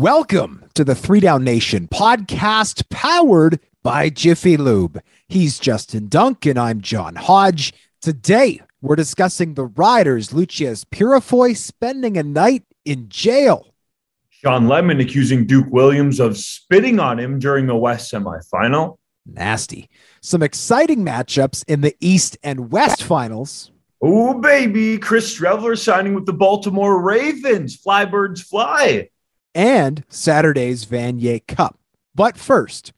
Welcome to the Three Down Nation podcast powered by Jiffy Lube. He's Justin Dunk and I'm John Hodge. Today, we're discussing the Riders, Loucheiz Purifoy spending a night in jail. Shawn Lemon accusing Duke Williams of spitting on him during the West semifinal. Nasty. Some exciting matchups in the East and West finals. Oh, baby. Chris Streveler signing with the Baltimore Ravens. Fly birds fly. And Saturday's Vanier Cup. But first,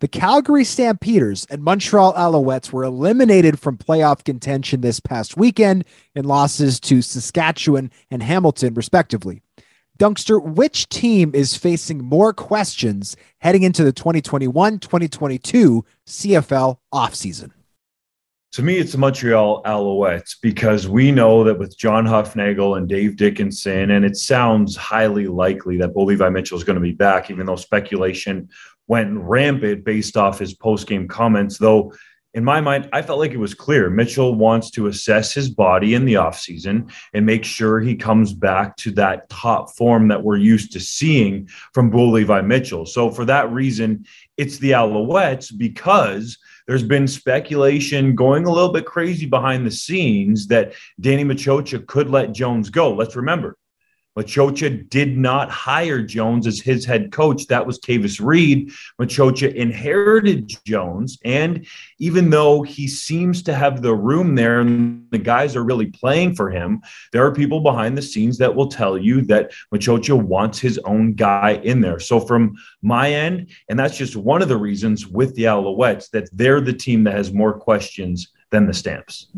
the Calgary Stampeders and Montreal Alouettes were eliminated from playoff contention this past weekend in losses to Saskatchewan and Hamilton, respectively. Dunkster, which team is facing more questions heading into the 2021 2022 CFL offseason? To me, it's the Montreal Alouettes because we know that with John Hufnagel and Dave Dickinson, and it sounds highly likely that Bo Levi Mitchell is going to be back, even though speculation went rampant based off his post game comments. Though, in my mind, I felt like it was clear Mitchell wants to assess his body in the offseason and make sure he comes back to that top form that we're used to seeing from Bo Levi Mitchell. So, for that reason, it's the Alouettes because there's been speculation going a little bit crazy behind the scenes that Danny Maciocia could let Jones go. Let's remember, Maciocia did not hire Jones as his head coach. That was Kavis Reed. Maciocia inherited Jones. And even though he seems to have the room there and the guys are really playing for him, there are people behind the scenes that will tell you that Maciocia wants his own guy in there. So, from my end, and that's just one of the reasons with the Alouettes that they're the team that has more questions than the Stamps.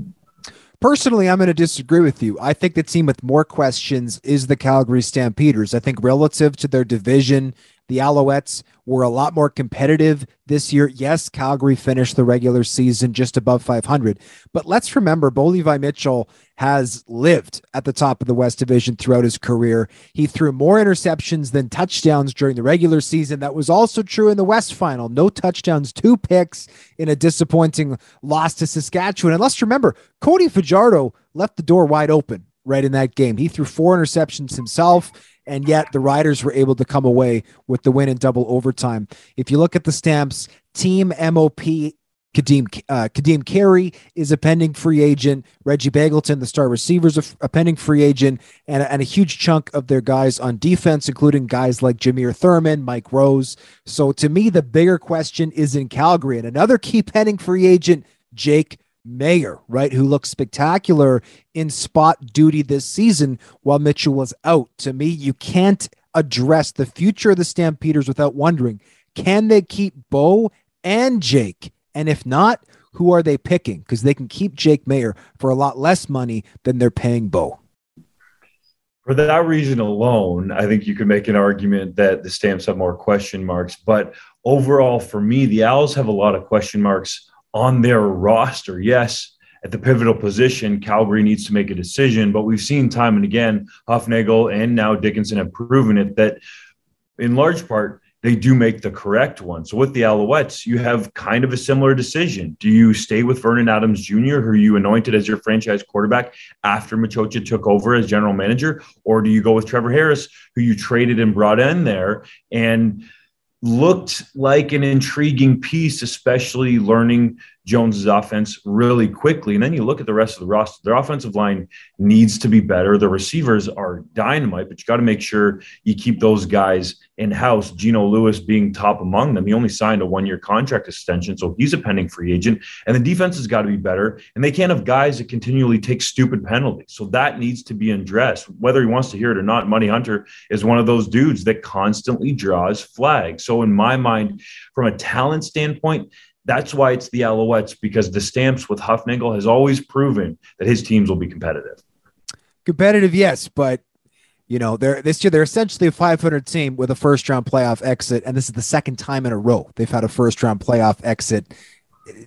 Personally, I'm going to disagree with you. I think the team with more questions is the Calgary Stampeders. I think relative to their division, the Alouettes were a lot more competitive this year. Yes, Calgary finished the regular season just above 500, but let's remember Bo Levi Mitchell has lived at the top of the West Division throughout his career. He threw more interceptions than touchdowns during the regular season. That was also true in the West final. No touchdowns, two picks in a disappointing loss to Saskatchewan. And let's remember, Cody Fajardo left the door wide open right in that game. He threw four interceptions himself and yet the Riders were able to come away with the win in double overtime. If you look at the stamps, Team MOP Kadeem uh, Kadeem Carey is a pending free agent. Reggie Begelton, the star receiver, is a pending free agent, and, and a huge chunk of their guys on defense, including guys like Jameer Thurman, Mike Rose. So to me, the bigger question is in Calgary, and another key pending free agent, Jake Maier, right, who looked spectacular in spot duty this season while Mitchell was out. To me, you can't address the future of the Stampeders without wondering can they keep Bo and Jake? And if not, who are they picking? Because they can keep Jake Maier for a lot less money than they're paying Bo. For that reason alone, I think you could make an argument that the Stamps have more question marks. But overall, for me, the Owls have a lot of question marks on their roster. Yes, at the pivotal position, Calgary needs to make a decision, but we've seen time and again, Hufnagel and now Dickinson have proven it that in large part, they do make the correct one. So with the Alouettes, you have kind of a similar decision. Do you stay with Vernon Adams Jr., who you anointed as your franchise quarterback after Maciocia took over as general manager, or do you go with Trevor Harris, who you traded and brought in there and – looked like an intriguing piece, especially learning Jones's offense really quickly. And then you look at the rest of the roster, their offensive line needs to be better. The receivers are dynamite, but you got to make sure you keep those guys in house. Geno Lewis being top among them. He only signed a one year contract extension, so he's a pending free agent. And the defense has got to be better. And they can't have guys that continually take stupid penalties. So that needs to be addressed. Whether he wants to hear it or not, Money Hunter is one of those dudes that constantly draws flags. So, in my mind, from a talent standpoint, that's why it's the Alouettes because the Stamps with Hufnagel has always proven that his teams will be competitive. Competitive, yes, but you know they're this year they're essentially a 500 team with a first round playoff exit, and this is the second time in a row they've had a first round playoff exit.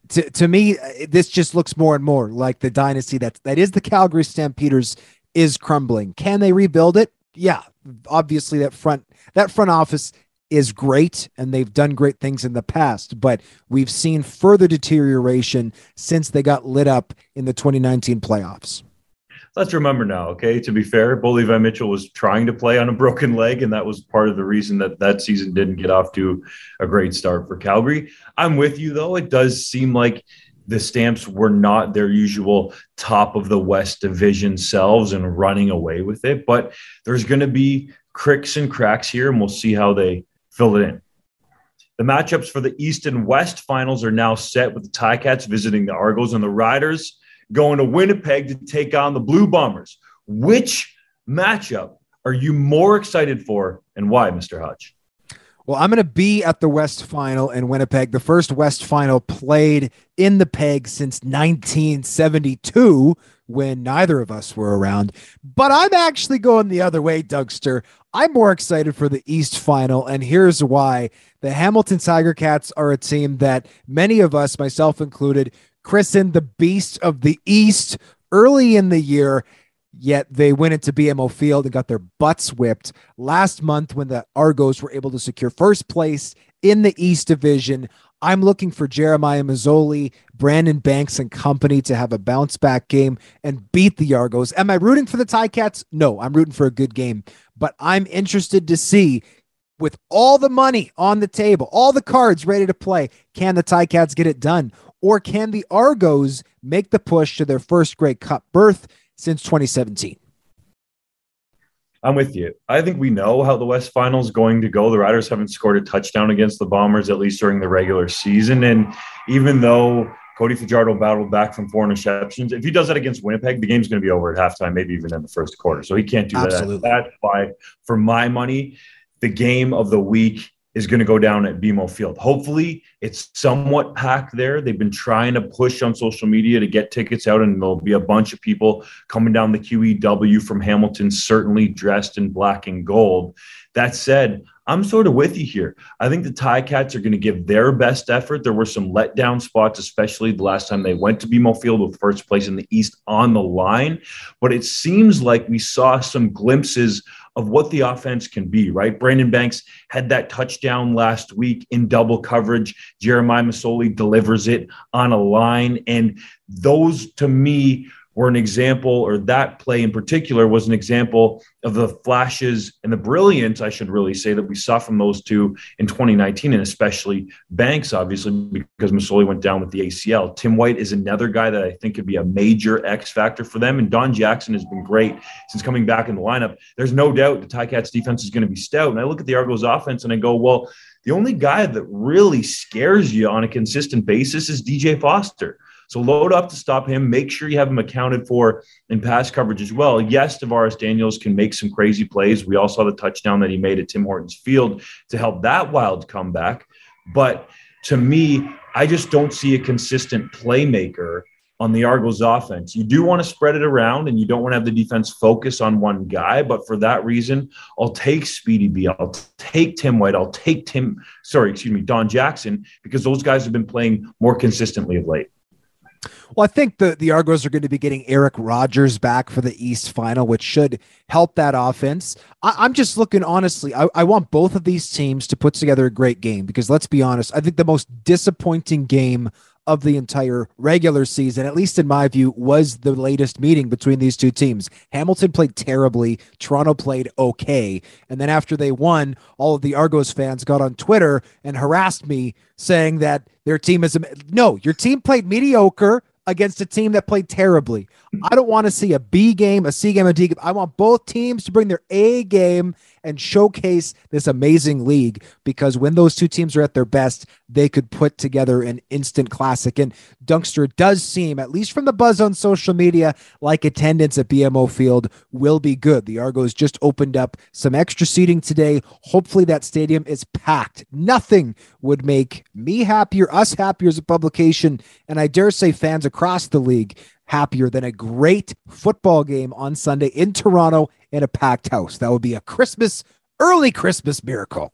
To, to me, this just looks more and more like the dynasty that that is the Calgary Stampeders is crumbling. Can they rebuild it? Yeah, obviously that front that front office is great and they've done great things in the past, but we've seen further deterioration since they got lit up in the 2019 playoffs. let's remember now, okay? To be fair, Bo Levi Mitchell was trying to play on a broken leg, and that was part of the reason that that season didn't get off to a great start for Calgary. I'm with you, though. It does seem like the Stamps were not their usual top of the West Division selves and running away with it, but there's going to be cricks and cracks here, and we'll see how they fill it in. The matchups for the East and West finals are now set with the Ticats visiting the Argos and the Riders going to Winnipeg to take on the Blue Bombers. Which matchup are you more excited for and why, Mr. Hutch? Well, I'm going to be at the West Final in Winnipeg. The first West Final played in the Peg since 1972 when neither of us were around. But I'm actually going the other way, Dougster. I'm more excited for the East Final, and here's why. The Hamilton Tiger Cats are a team that many of us, myself included, christened the Beast of the East early in the year. Yet they went into BMO Field and got their butts whipped last month when the Argos were able to secure first place in the East Division. I'm looking for Jeremiah Masoli, Brandon Banks, and company to have a bounce back game and beat the Argos. Am I rooting for the Ticats? No, I'm rooting for a good game, but I'm interested to see with all the money on the table, all the cards ready to play, can the Ticats get it done? Or can the Argos make the push to their first Grey Cup berth since 2017? I'm with you. I think we know how the West Final is going to go. The Riders haven't scored a touchdown against the Bombers, at least during the regular season. And even though Cody Fajardo battled back from four interceptions, if he does that against Winnipeg, the game's going to be over at halftime, maybe even in the first quarter. So he can't do Absolutely. that. That's why, for my money, the game of the week is going to go down at BMO Field. Hopefully, it's somewhat packed there. They've been trying to push on social media to get tickets out, and there'll be a bunch of people coming down the QEW from Hamilton, certainly dressed in black and gold. That said, I'm sort of with you here. I think the Ticats are going to give their best effort. There were some letdown spots, especially the last time they went to BMO Field with first place in the East on the line. But it seems like we saw some glimpses of what the offense can be, right? Brandon Banks had that touchdown last week in double coverage. Jeremiah Masoli delivers it on a line. And those to me were an example, or that play in particular was an example of the flashes and the brilliance, I should really say, that we saw from those two in 2019, and especially Banks, obviously, because Masoli went down with the ACL. Tim White is another guy that I think could be a major X factor for them. And Don Jackson has been great since coming back in the lineup. There's no doubt the Ticats defense is going to be stout. And I look at the Argos offense and I go, well, the only guy that really scares you on a consistent basis is DJ Foster. So load up to stop him. Make sure you have him accounted for in pass coverage as well. Yes, DaVaris Daniels can make some crazy plays. We all saw the touchdown that he made at Tim Hortons Field to help that wild comeback. But to me, I just don't see a consistent playmaker on the Argos offense. You do want to spread it around and you don't want to have the defense focus on one guy. But for that reason, I'll take Speedy B. I'll take Tim White. I'll take Tim, sorry, excuse me, Don Jackson, because those guys have been playing more consistently of late. Well, I think the, the Argos are going to be getting Eric Rogers back for the East final, which should help that offense. I, am just looking honestly, I, I want both of these teams to put together a great game because let's be honest, I think the most disappointing game of the entire regular season, at least in my view, was the latest meeting between these two teams. Hamilton played terribly, Toronto played okay. And then after they won, all of the Argos fans got on Twitter and harassed me saying that their team is no, your team played mediocre against a team that played terribly. I don't want to see a B game, a C game, a D game. I want both teams to bring their A game and showcase this amazing league because when those two teams are at their best, they could put together an instant classic. And Dunkster does seem, at least from the buzz on social media, like attendance at BMO Field will be good. The Argos just opened up some extra seating today. Hopefully, that stadium is packed. Nothing would make me happier, us happier as a publication, and I dare say fans across the league happier than a great football game on Sunday in Toronto in a packed house. That would be a Christmas, early Christmas miracle.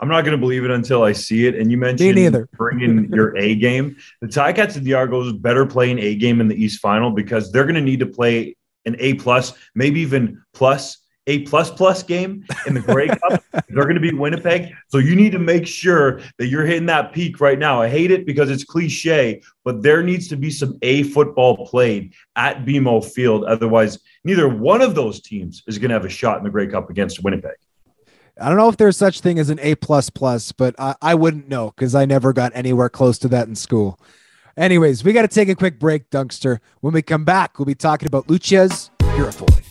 I'm not going to believe it until I see it. And you mentioned Me neither. bringing your A game. The Ticats and the Argos better play an A game in the East Final because they're going to need to play an A plus, maybe even plus A plus plus game in the Grey Cup. They're going to be Winnipeg, so you need to make sure that you're hitting that peak right now. I hate it because it's cliche, but there needs to be some A football played at BMO Field. Otherwise, neither one of those teams is going to have a shot in the Grey Cup against Winnipeg. I don't know if there's such thing as an A plus plus, but I, I wouldn't know because I never got anywhere close to that in school. Anyways, we got to take a quick break, Dunkster. When we come back, we'll be talking about Loucheiz Purifoy.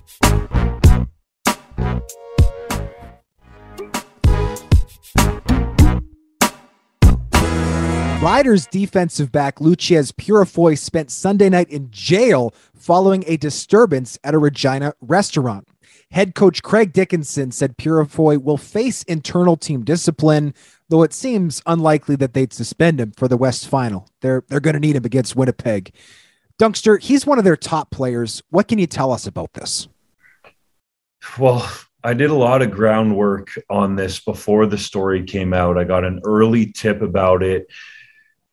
Riders defensive back Loucheiz Purifoy spent Sunday night in jail following a disturbance at a Regina restaurant. Head coach Craig Dickinson said Purifoy will face internal team discipline, though it seems unlikely that they'd suspend him for the West Final. They're they're going to need him against Winnipeg. Dunkster, he's one of their top players. What can you tell us about this? Well, I did a lot of groundwork on this before the story came out. I got an early tip about it.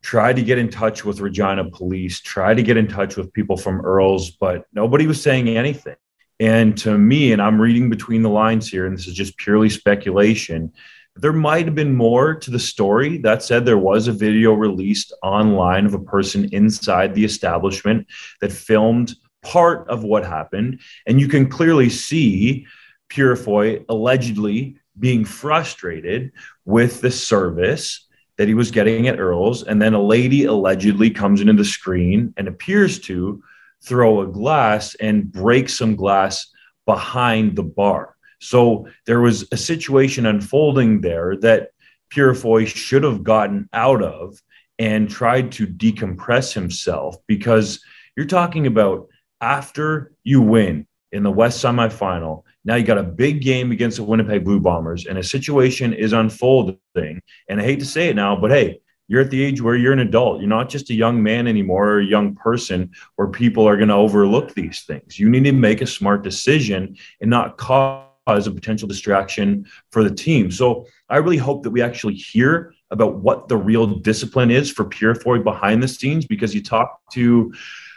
Tried to get in touch with Regina police, tried to get in touch with people from Earls, but nobody was saying anything. And to me, and I'm reading between the lines here, and this is just purely speculation, there might have been more to the story. That said, there was a video released online of a person inside the establishment that filmed part of what happened. And you can clearly see Purifoy allegedly being frustrated with the service that he was getting at Earl's. And then a lady allegedly comes into the screen and appears to throw a glass and break some glass behind the bar. So there was a situation unfolding there that Purifoy should have gotten out of and tried to decompress himself because you're talking about after you win in the West semifinal, now you got a big game against the Winnipeg Blue Bombers, and a situation is unfolding. And I hate to say it now, but hey, you're at the age where you're an adult. You're not just a young man anymore or a young person where people are going to overlook these things. You need to make a smart decision and not cause a potential distraction for the team. So I really hope that we actually hear about what the real discipline is for Purifoy behind the scenes because you talk to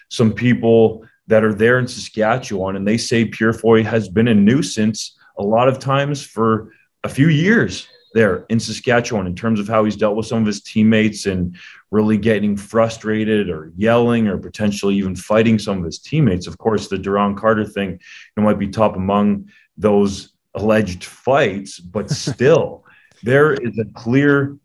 some people that are there in Saskatchewan and they say Purifoy has been a nuisance a lot of times for a few years there in Saskatchewan in terms of how he's dealt with some of his teammates and really getting frustrated or yelling or potentially even fighting some of his teammates. Of course, the Duran Carter thing you know, might be top among those alleged fights, but still, there is a clear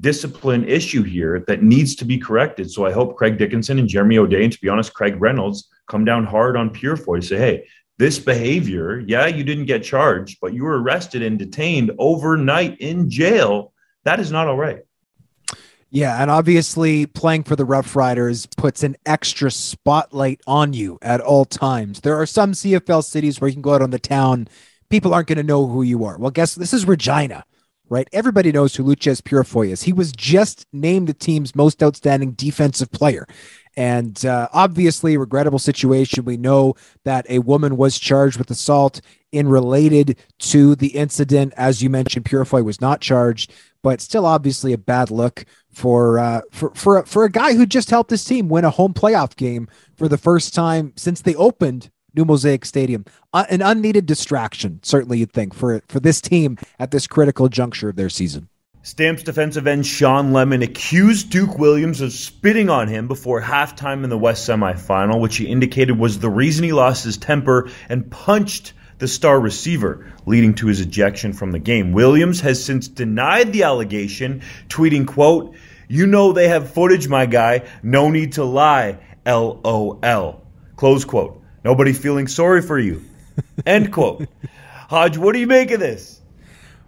discipline issue here that needs to be corrected. So I hope Craig Dickinson and Jeremy O'Day, and to be honest, Craig Reynolds, come down hard on Purifoy to say, hey, this behavior, yeah, you didn't get charged, but you were arrested and detained overnight in jail. That is not all right. Yeah, and obviously playing for the Rough Riders puts an extra spotlight on you at all times. There are some CFL cities where you can go out on the town, people aren't going to know who you are. Well, guess this is Regina, right? Everybody knows who Loucheiz Purifoy is. He was just named the team's most outstanding defensive player. And uh, obviously, regrettable situation. We know that a woman was charged with assault in related to the incident. As you mentioned, Purifoy was not charged, but still, obviously, a bad look for uh, for for for a guy who just helped his team win a home playoff game for the first time since they opened New Mosaic Stadium. Uh, an unneeded distraction, certainly you'd think for for this team at this critical juncture of their season. Stamps defensive end Shawn Lemon accused Duke Williams of spitting on him before halftime in the West semifinal, which he indicated was the reason he lost his temper and punched the star receiver, leading to his ejection from the game. Williams has since denied the allegation, tweeting, quote, You know they have footage, my guy. No need to lie. LOL. Close quote. Nobody feeling sorry for you. End quote. Hodge, what do you make of this?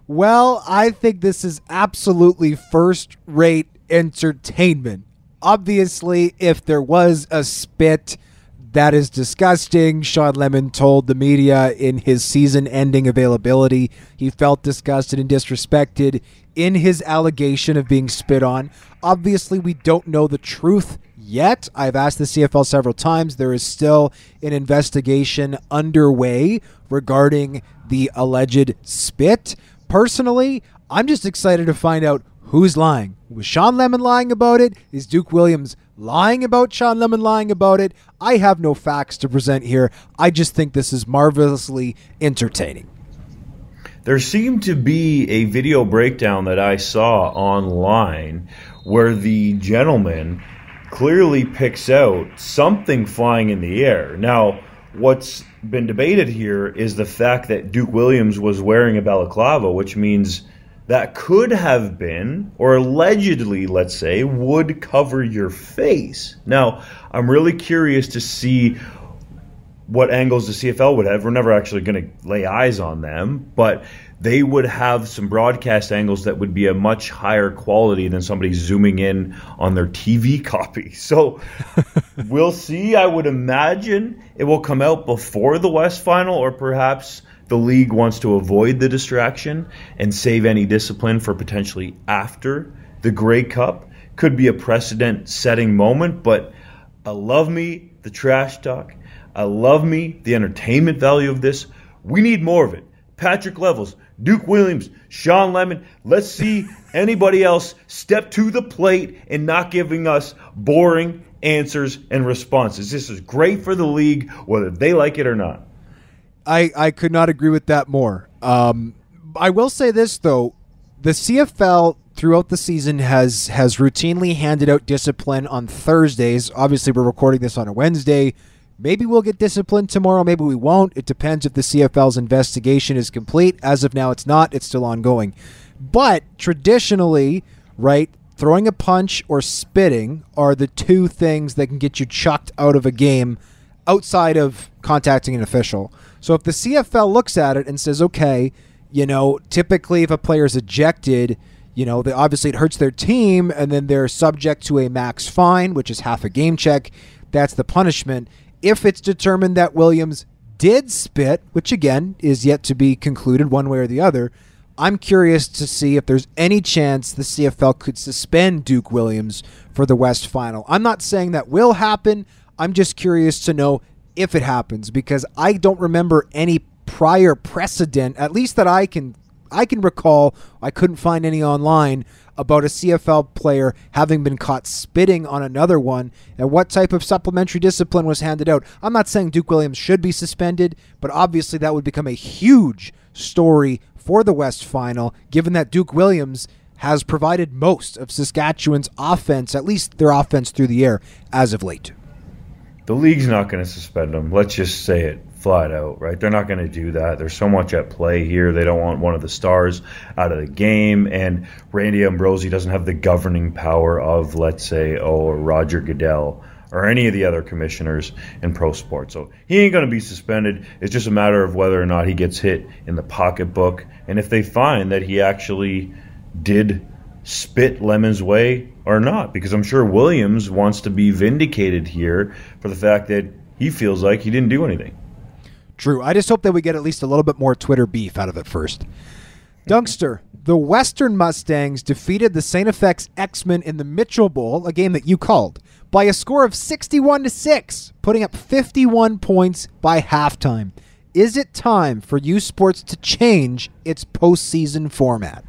Well, I think this is absolutely first rate entertainment. Obviously, if there was a spit, that is disgusting. Shawn Lemon told the media in his season ending availability he felt disgusted and disrespected in his allegation of being spit on. Obviously, we don't know the truth yet. I've asked the CFL several times. There is still an investigation underway regarding the alleged spit personally, I'm just excited to find out Who's lying? Was Shawn Lemon lying about it? Is Duke Williams lying about Shawn Lemon lying about it? I have no facts to present here. I just think this is marvelously entertaining. There seemed to be a video breakdown that I saw online where the gentleman clearly picks out something flying in the air. Now, what's been debated here is the fact that Duke Williams was wearing a balaclava, which means that could have been, or allegedly, let's say, would cover your face. Now, I'm really curious to see what angles the CFL would have. We're never actually going to lay eyes on them, but they would have some broadcast angles that would be a much higher quality than somebody zooming in on their TV copy. So we'll see. I would imagine it will come out before the West Final, or perhaps the league wants to avoid the distraction and save any discipline for potentially after the Grey Cup. Could be a precedent setting moment, but I love me the trash talk. I love me the entertainment value of this. We need more of it. Patrick Levels, Duke Williams, Shawn Lemon. Let's see anybody else step to the plate and not giving us boring answers and responses. This is great for the league, whether they like it or not. I, I could not agree with that more. Um, I will say this though, the CFL throughout the season has has routinely handed out discipline on Thursdays. Obviously, we're recording this on a Wednesday. Maybe we'll get disciplined tomorrow. Maybe we won't. It depends if the CFL's investigation is complete. As of now, it's not. It's still ongoing. But traditionally, right, throwing a punch or spitting are the two things that can get you chucked out of a game outside of contacting an official. So if the CFL looks at it and says, okay, you know, typically if a player is ejected, you know, they, obviously it hurts their team and then they're subject to a max fine, which is half a game check. That's the punishment if it's determined that Williams did spit, which again is yet to be concluded one way or the other, I'm curious to see if there's any chance the CFL could suspend Duke Williams for the West Final. I'm not saying that will happen. I'm just curious to know if it happens because I don't remember any prior precedent, at least that I can I can recall. I couldn't find any online about a CFL player having been caught spitting on another one and what type of supplementary discipline was handed out. I'm not saying Duke Williams should be suspended, but obviously that would become a huge story for the West Final, given that Duke Williams has provided most of Saskatchewan's offense, at least their offense through the air, as of late. The league's not going to suspend him. Let's just say it flat out, right? They're not going to do that. There's so much at play here. They don't want one of the stars out of the game. And Randy Ambrosie doesn't have the governing power of, let's say, oh, Roger Goodell or any of the other commissioners in pro sports. So he ain't going to be suspended. It's just a matter of whether or not he gets hit in the pocketbook. And if they find that he actually did spit Lemon's way or not, because I'm sure Williams wants to be vindicated here for the fact that he feels like he didn't do anything. True. I just hope that we get at least a little bit more Twitter beef out of it first. Dunkster, the Western Mustangs defeated the St. FX X-Men in the Mitchell Bowl, a game that you called, by a score of 61 to 6, putting up 51 points by halftime. Is it time for U Sports to change its postseason format?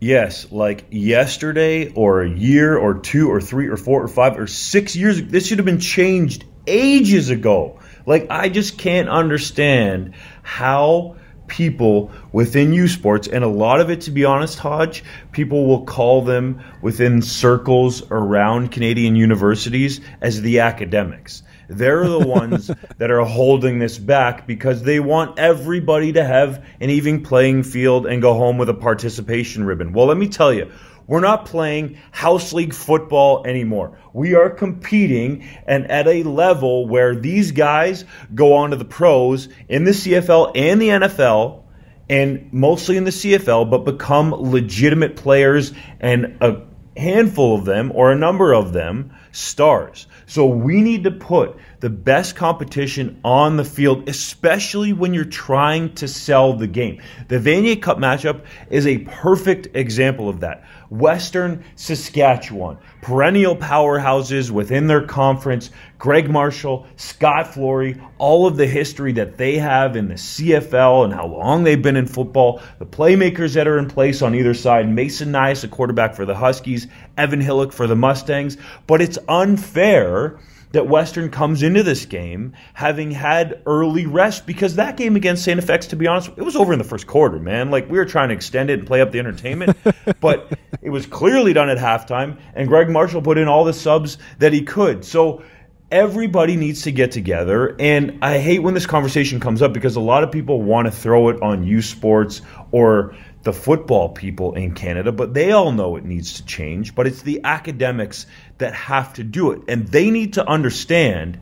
Yes, like yesterday or a year or two or three or four or five or six years. This should have been changed ages ago. Like, I just can't understand how people within U Sports, and a lot of it, to be honest, Hodge, people will call them within circles around Canadian universities as the academics. They're the ones that are holding this back because they want everybody to have an even playing field and go home with a participation ribbon. Well, let me tell you, we're not playing house league football anymore. We are competing and at a level where these guys go on to the pros in the CFL and the NFL and mostly in the CFL, but become legitimate players and a handful of them or a number of them stars. So we need to put the best competition on the field, especially when you're trying to sell the game. The Vanier Cup matchup is a perfect example of that. Western Saskatchewan, perennial powerhouses within their conference, Greg Marshall, Scott Flory, all of the history that they have in the CFL and how long they've been in football, the playmakers that are in place on either side, Mason Nice, a quarterback for the Huskies, Evan Hillock for the Mustangs. But it's unfair that Western comes into this game having had early rest because that game against St. FX, to be honest, it was over in the first quarter, man. Like we were trying to extend it and play up the entertainment, but it was clearly done at halftime, and Greg Marshall put in all the subs that he could. So everybody needs to get together. And I hate when this conversation comes up because a lot of people want to throw it on U Sports or the football people in Canada, but they all know it needs to change. But it's the academics that have to do it. And they need to understand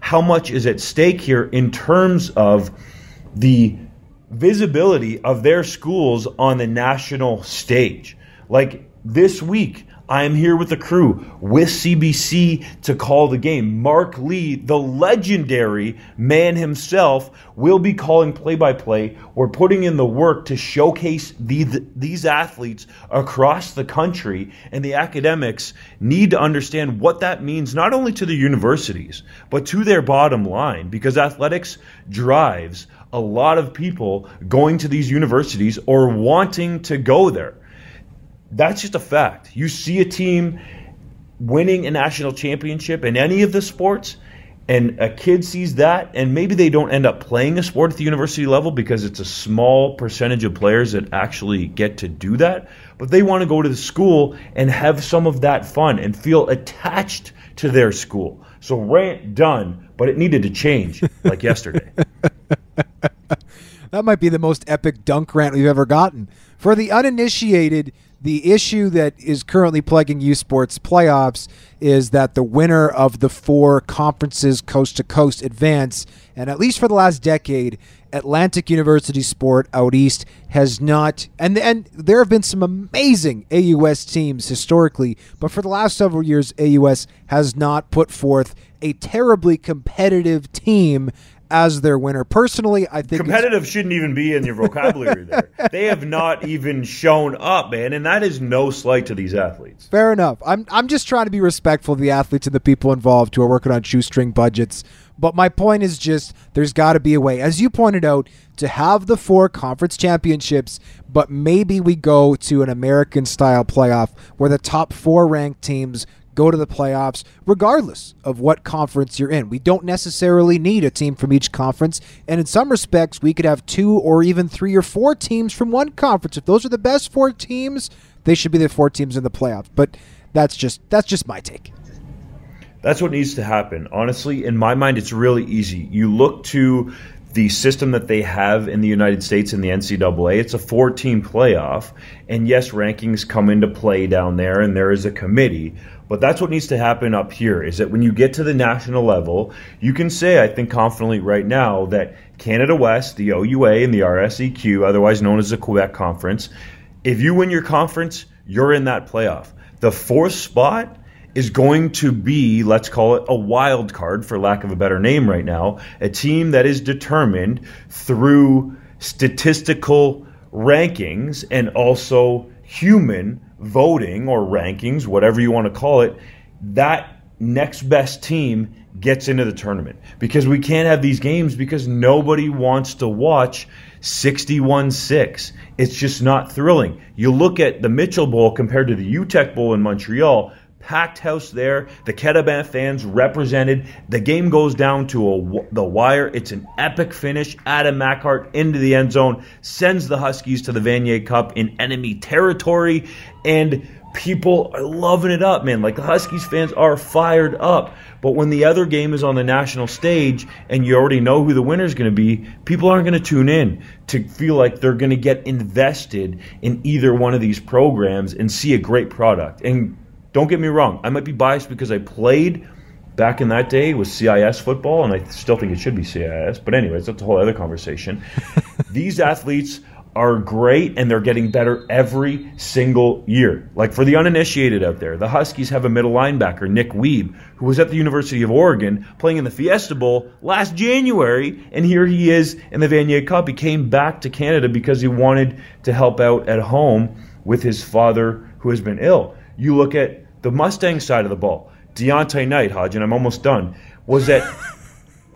how much is at stake here in terms of the visibility of their schools on the national stage. Like this week, I am here with the crew with CBC to call the game. Mark Lee, the legendary man himself, will be calling play by play. We're putting in the work to showcase the, the, these athletes across the country, and the academics need to understand what that means not only to the universities, but to their bottom line, because athletics drives a lot of people going to these universities or wanting to go there that's just a fact. You see a team winning a national championship in any of the sports, and a kid sees that, and maybe they don't end up playing a sport at the university level because it's a small percentage of players that actually get to do that. But they want to go to the school and have some of that fun and feel attached to their school. So rant done, but it needed to change like yesterday. that might be the most epic dunk rant we've ever gotten. For the uninitiated, the issue that is currently plaguing U Sports playoffs is that the winner of the four conferences coast to coast advance, and at least for the last decade, Atlantic University Sport out east has not, and and there have been some amazing AUS teams historically, but for the last several years, AUS has not put forth a terribly competitive team as their winner. Personally, I think competitive shouldn't even be in your vocabulary there. They have not even shown up, man, and that is no slight to these athletes. Fair enough. I'm I'm just trying to be respectful of the athletes and the people involved who are working on shoestring budgets. But my point is just there's got to be a way, as you pointed out, to have the four conference championships, but maybe we go to an American style playoff where the top four ranked teams go to the playoffs regardless of what conference you're in. We don't necessarily need a team from each conference, and in some respects, we could have two or even three or four teams from one conference. If those are the best four teams, they should be the four teams in the playoffs. But that's just that's just my take. That's what needs to happen. Honestly, in my mind, it's really easy. You look to the system that they have in the United States in the NCAA. It's a four team playoff. And yes, rankings come into play down there, and there is a committee. But that's what needs to happen up here is that when you get to the national level, you can say, I think confidently right now, that Canada West, the OUA, and the RSEQ, otherwise known as the Quebec Conference, if you win your conference, you're in that playoff. The fourth spot is going to be, let's call it a wild card for lack of a better name right now, a team that is determined through statistical rankings and also human voting or rankings, whatever you want to call it, that next best team gets into the tournament because we can't have these games because nobody wants to watch 61 6. It's just not thrilling. You look at the Mitchell Bowl compared to the Uteck Bowl in Montreal, packed house there. The Kettlebell fans represented. The game goes down to a, the wire. It's an epic finish. Adam Machart into the end zone sends the Huskies to the Vanier Cup in enemy territory, and people are loving it up, man. Like the Huskies fans are fired up. But when the other game is on the national stage and you already know who the winner is going to be, people aren't going to tune in to feel like they're going to get invested in either one of these programs and see a great product. And don't get me wrong, I might be biased because I played back in that day with CIS football, and I still think it should be CIS. But anyways, that's a whole other conversation. These athletes are great and they're getting better every single year. Like for the uninitiated out there, the Huskies have a middle linebacker, Nick Wiebe, who was at the University of Oregon playing in the Fiesta Bowl last January, and here he is in the Vanier Cup. He came back to Canada because he wanted to help out at home with his father who has been ill. You look at the Mustang side of the ball. Deontay Knight, Hodge, and I'm almost done, was at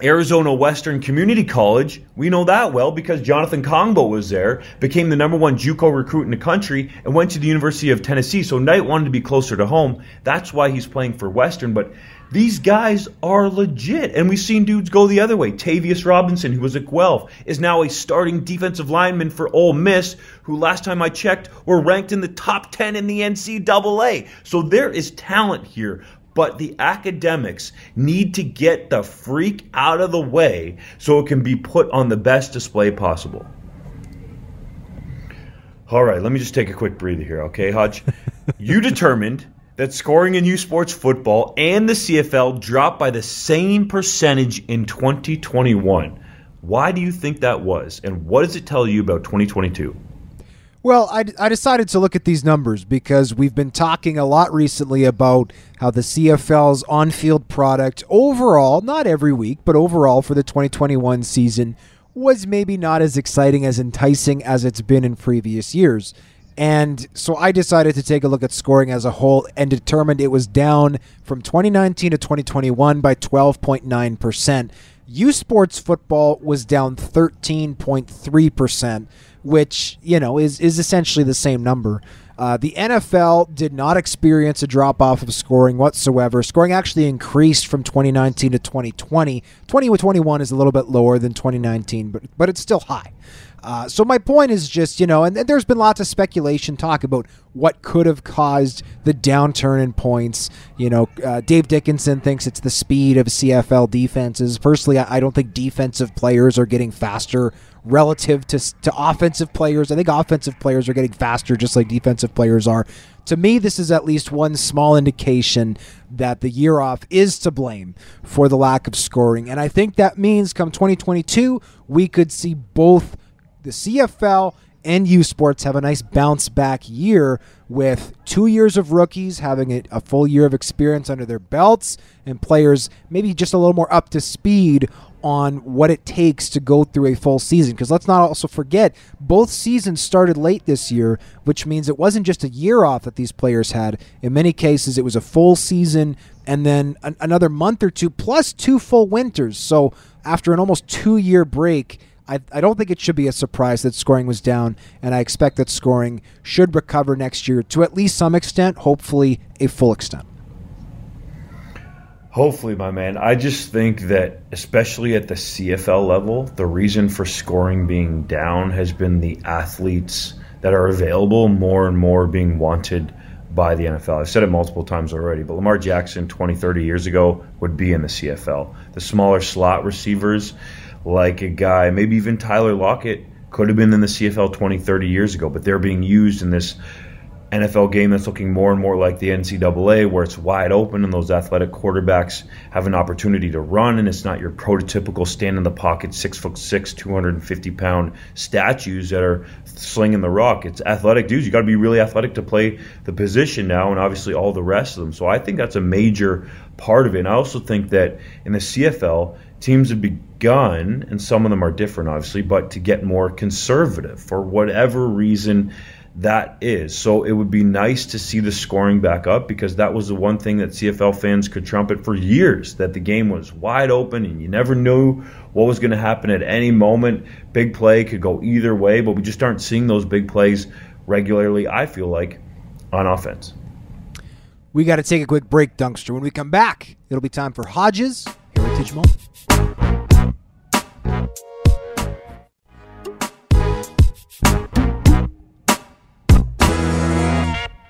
Arizona Western Community College, we know that well because Jonathan Kongbo was there, became the number one JUCO recruit in the country, and went to the University of Tennessee. So Knight wanted to be closer to home. That's why he's playing for Western. But these guys are legit, and we've seen dudes go the other way. Tavius Robinson, who was at Guelph, is now a starting defensive lineman for Ole Miss, who last time I checked were ranked in the top 10 in the NCAA. So there is talent here but the academics need to get the freak out of the way so it can be put on the best display possible. All right, let me just take a quick breather here, okay, Hodge? you determined that scoring in U Sports football and the CFL dropped by the same percentage in 2021. Why do you think that was, and what does it tell you about 2022? Well, I, I decided to look at these numbers because we've been talking a lot recently about how the CFL's on field product overall, not every week, but overall for the 2021 season, was maybe not as exciting, as enticing as it's been in previous years. And so I decided to take a look at scoring as a whole and determined it was down from 2019 to 2021 by 12.9%. U Sports football was down 13.3% which you know is is essentially the same number. Uh, the NFL did not experience a drop off of scoring whatsoever. Scoring actually increased from 2019 to 2020. 2021 is a little bit lower than 2019, but but it's still high. Uh, so my point is just you know, and there's been lots of speculation talk about what could have caused the downturn in points. You know, uh, Dave Dickinson thinks it's the speed of CFL defenses. Personally, I, I don't think defensive players are getting faster relative to to offensive players. I think offensive players are getting faster, just like defensive players are. To me, this is at least one small indication that the year off is to blame for the lack of scoring, and I think that means come 2022 we could see both the CFL and U Sports have a nice bounce back year with two years of rookies having a, full year of experience under their belts and players maybe just a little more up to speed on what it takes to go through a full season. Because let's not also forget, both seasons started late this year, which means it wasn't just a year off that these players had. In many cases, it was a full season and then an, another month or two plus two full winters. So after an almost two year break, I, I don't think it should be a surprise that scoring was down, and I expect that scoring should recover next year to at least some extent, hopefully a full extent. Hopefully, my man. I just think that, especially at the CFL level, the reason for scoring being down has been the athletes that are available more and more being wanted by the NFL. I've said it multiple times already, but Lamar Jackson 20, 30 years ago would be in the CFL. The smaller slot receivers, like a guy, maybe even Tyler Lockett could have been in the CFL 20, 30 years ago, but they're being used in this NFL game that's looking more and more like the NCAA, where it's wide open and those athletic quarterbacks have an opportunity to run, and it's not your prototypical stand in the pocket, six foot six, 250 pound statues that are slinging the rock. It's athletic dudes. You got to be really athletic to play the position now, and obviously all the rest of them. So I think that's a major part of it. And I also think that in the CFL, teams have begun, and some of them are different, obviously, but to get more conservative for whatever reason that is. So it would be nice to see the scoring back up because that was the one thing that CFL fans could trumpet for years that the game was wide open and you never knew what was going to happen at any moment. Big play could go either way, but we just aren't seeing those big plays regularly, I feel like, on offense. We got to take a quick break, Dunkster. When we come back, it'll be time for Hodges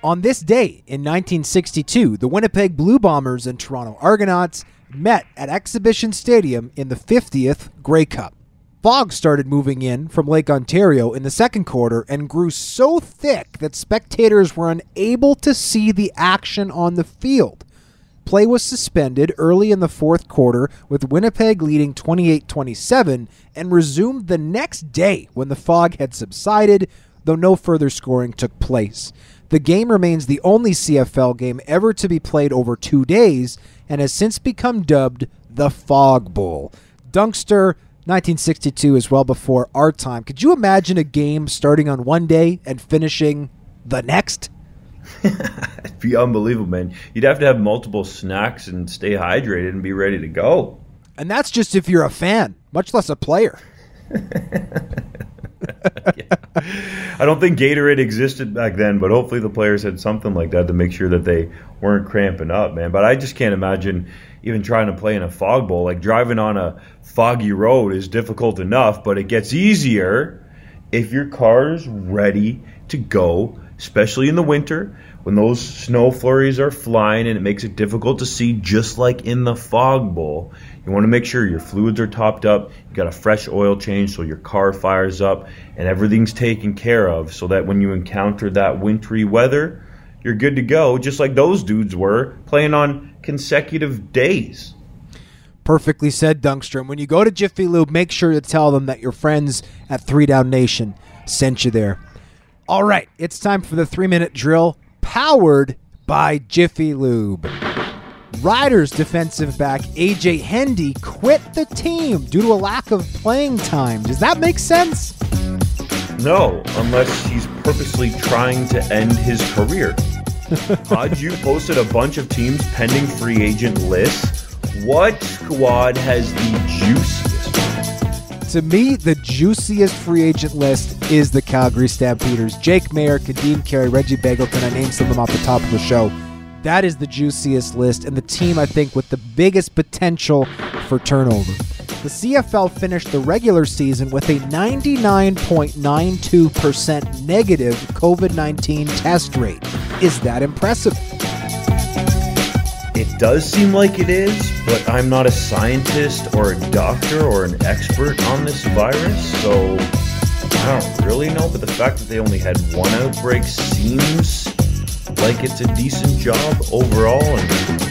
On this day in 1962, the Winnipeg Blue Bombers and Toronto Argonauts met at Exhibition Stadium in the 50th Grey Cup. Fog started moving in from Lake Ontario in the second quarter and grew so thick that spectators were unable to see the action on the field. Play was suspended early in the fourth quarter, with Winnipeg leading 28 27, and resumed the next day when the fog had subsided, though no further scoring took place. The game remains the only CFL game ever to be played over two days and has since become dubbed the Fog Bowl. Dunkster, 1962 is well before our time. Could you imagine a game starting on one day and finishing the next? It'd be unbelievable, man. You'd have to have multiple snacks and stay hydrated and be ready to go. And that's just if you're a fan, much less a player. I don't think Gatorade existed back then, but hopefully the players had something like that to make sure that they weren't cramping up, man. But I just can't imagine even trying to play in a fog bowl. Like driving on a foggy road is difficult enough, but it gets easier if your car's ready to go, especially in the winter when those snow flurries are flying and it makes it difficult to see, just like in the fog bowl. You want to make sure your fluids are topped up, you got a fresh oil change so your car fires up, and everything's taken care of so that when you encounter that wintry weather, you're good to go, just like those dudes were playing on consecutive days. Perfectly said, Dunkstrom. When you go to Jiffy Lube, make sure to tell them that your friends at Three Down Nation sent you there. All right, it's time for the three minute drill powered by Jiffy Lube. Riders defensive back AJ Hendy quit the team due to a lack of playing time. Does that make sense? No, unless he's purposely trying to end his career. You posted a bunch of teams pending free agent lists. What squad has the juiciest? To me, the juiciest free agent list is the Calgary Stampeders. Jake Maier, Kadeem Carey, Reggie Begelton. I named some of them off the top of the show. That is the juiciest list and the team, I think, with the biggest potential for turnover. The CFL finished the regular season with a 99.92% negative COVID 19 test rate. Is that impressive? It does seem like it is, but I'm not a scientist or a doctor or an expert on this virus, so I don't really know. But the fact that they only had one outbreak seems like it's a decent job overall, and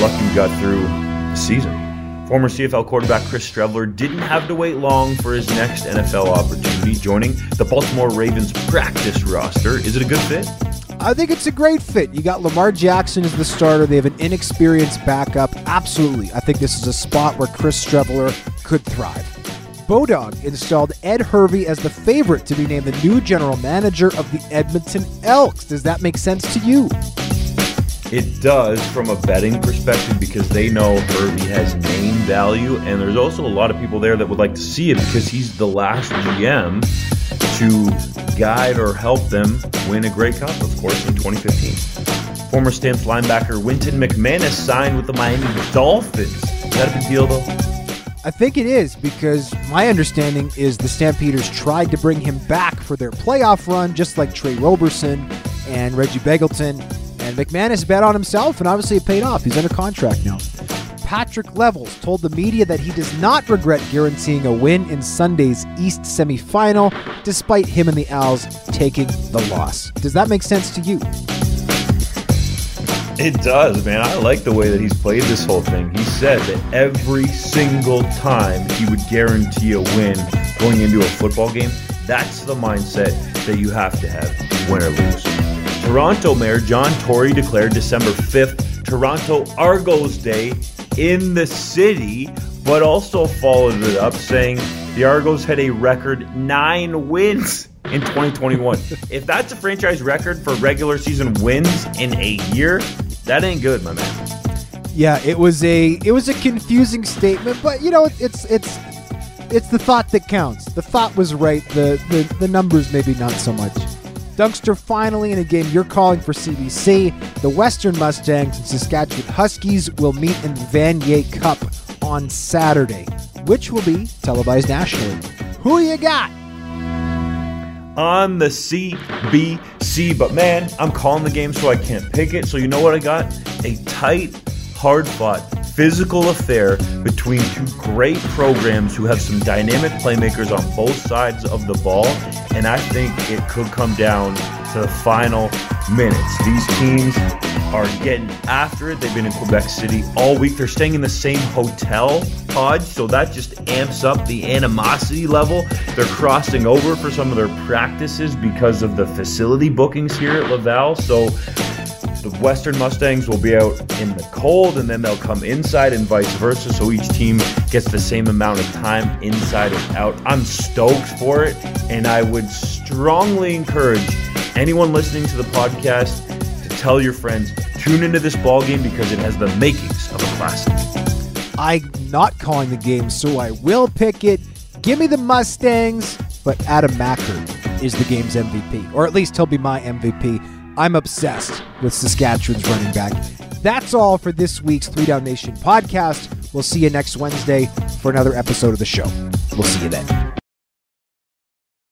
lucky got through the season. Former CFL quarterback Chris Streveler didn't have to wait long for his next NFL opportunity, joining the Baltimore Ravens practice roster. Is it a good fit? I think it's a great fit. You got Lamar Jackson as the starter. They have an inexperienced backup. Absolutely. I think this is a spot where Chris Streveler could thrive. Bodog installed Ed Hervey as the favorite to be named the new general manager of the Edmonton Elks. Does that make sense to you? It does from a betting perspective because they know Hervey has name value, and there's also a lot of people there that would like to see it because he's the last GM to guide or help them win a Grey Cup, of course, in 2015. Former Stamps linebacker Wynton McManus signed with the Miami Dolphins. Is that a big deal, though? I think it is because my understanding is the Stampeders tried to bring him back for their playoff run, just like Tre Roberson and Reggie Begelton. And McManus bet on himself, and obviously it paid off. He's under contract now. Patrick Levels told the media that he does not regret guaranteeing a win in Sunday's East semifinal, despite him and the Als taking the loss. Does that make sense to you? It does, man. I like the way that he's played this whole thing. He said that every single time he would guarantee a win going into a football game. That's the mindset that you have to have, win or lose. Toronto Mayor John Tory declared December 5th Toronto Argos Day in the city, but also followed it up saying the Argos had a record nine wins in 2021. if that's a franchise record for regular season wins in a year, that ain't good, my man. Yeah, it was a it was a confusing statement, but you know it's it's it's the thought that counts. The thought was right. The the, the numbers maybe not so much. Dunkster finally in a game you're calling for CBC. The Western Mustangs and Saskatchewan Huskies will meet in the Vanier Cup on Saturday, which will be televised nationally. Who you got? on the CBC. But man, I'm calling the game so I can't pick it. So you know what I got? A tight, hard fought, physical affair between two great programs who have some dynamic playmakers on both sides of the ball. And I think it could come down to the final minutes. These teams are getting after it. They've been in Quebec City all week. They're staying in the same hotel pod, so that just amps up the animosity level. They're crossing over for some of their practices because of the facility bookings here at Laval. So the Western Mustangs will be out in the cold and then they'll come inside and vice versa. So each team gets the same amount of time inside and out. I'm stoked for it. And I would strongly encourage anyone listening to the podcast to tell your friends, tune into this ball game because it has the makings of a classic. I'm not calling the game, so I will pick it. Give me the Mustangs, but Adam Machart is the game's MVP, or at least he'll be my MVP. I'm obsessed with Saskatchewan's running back. That's all for this week's Three Down Nation podcast. We'll see you next Wednesday for another episode of the show. We'll see you then.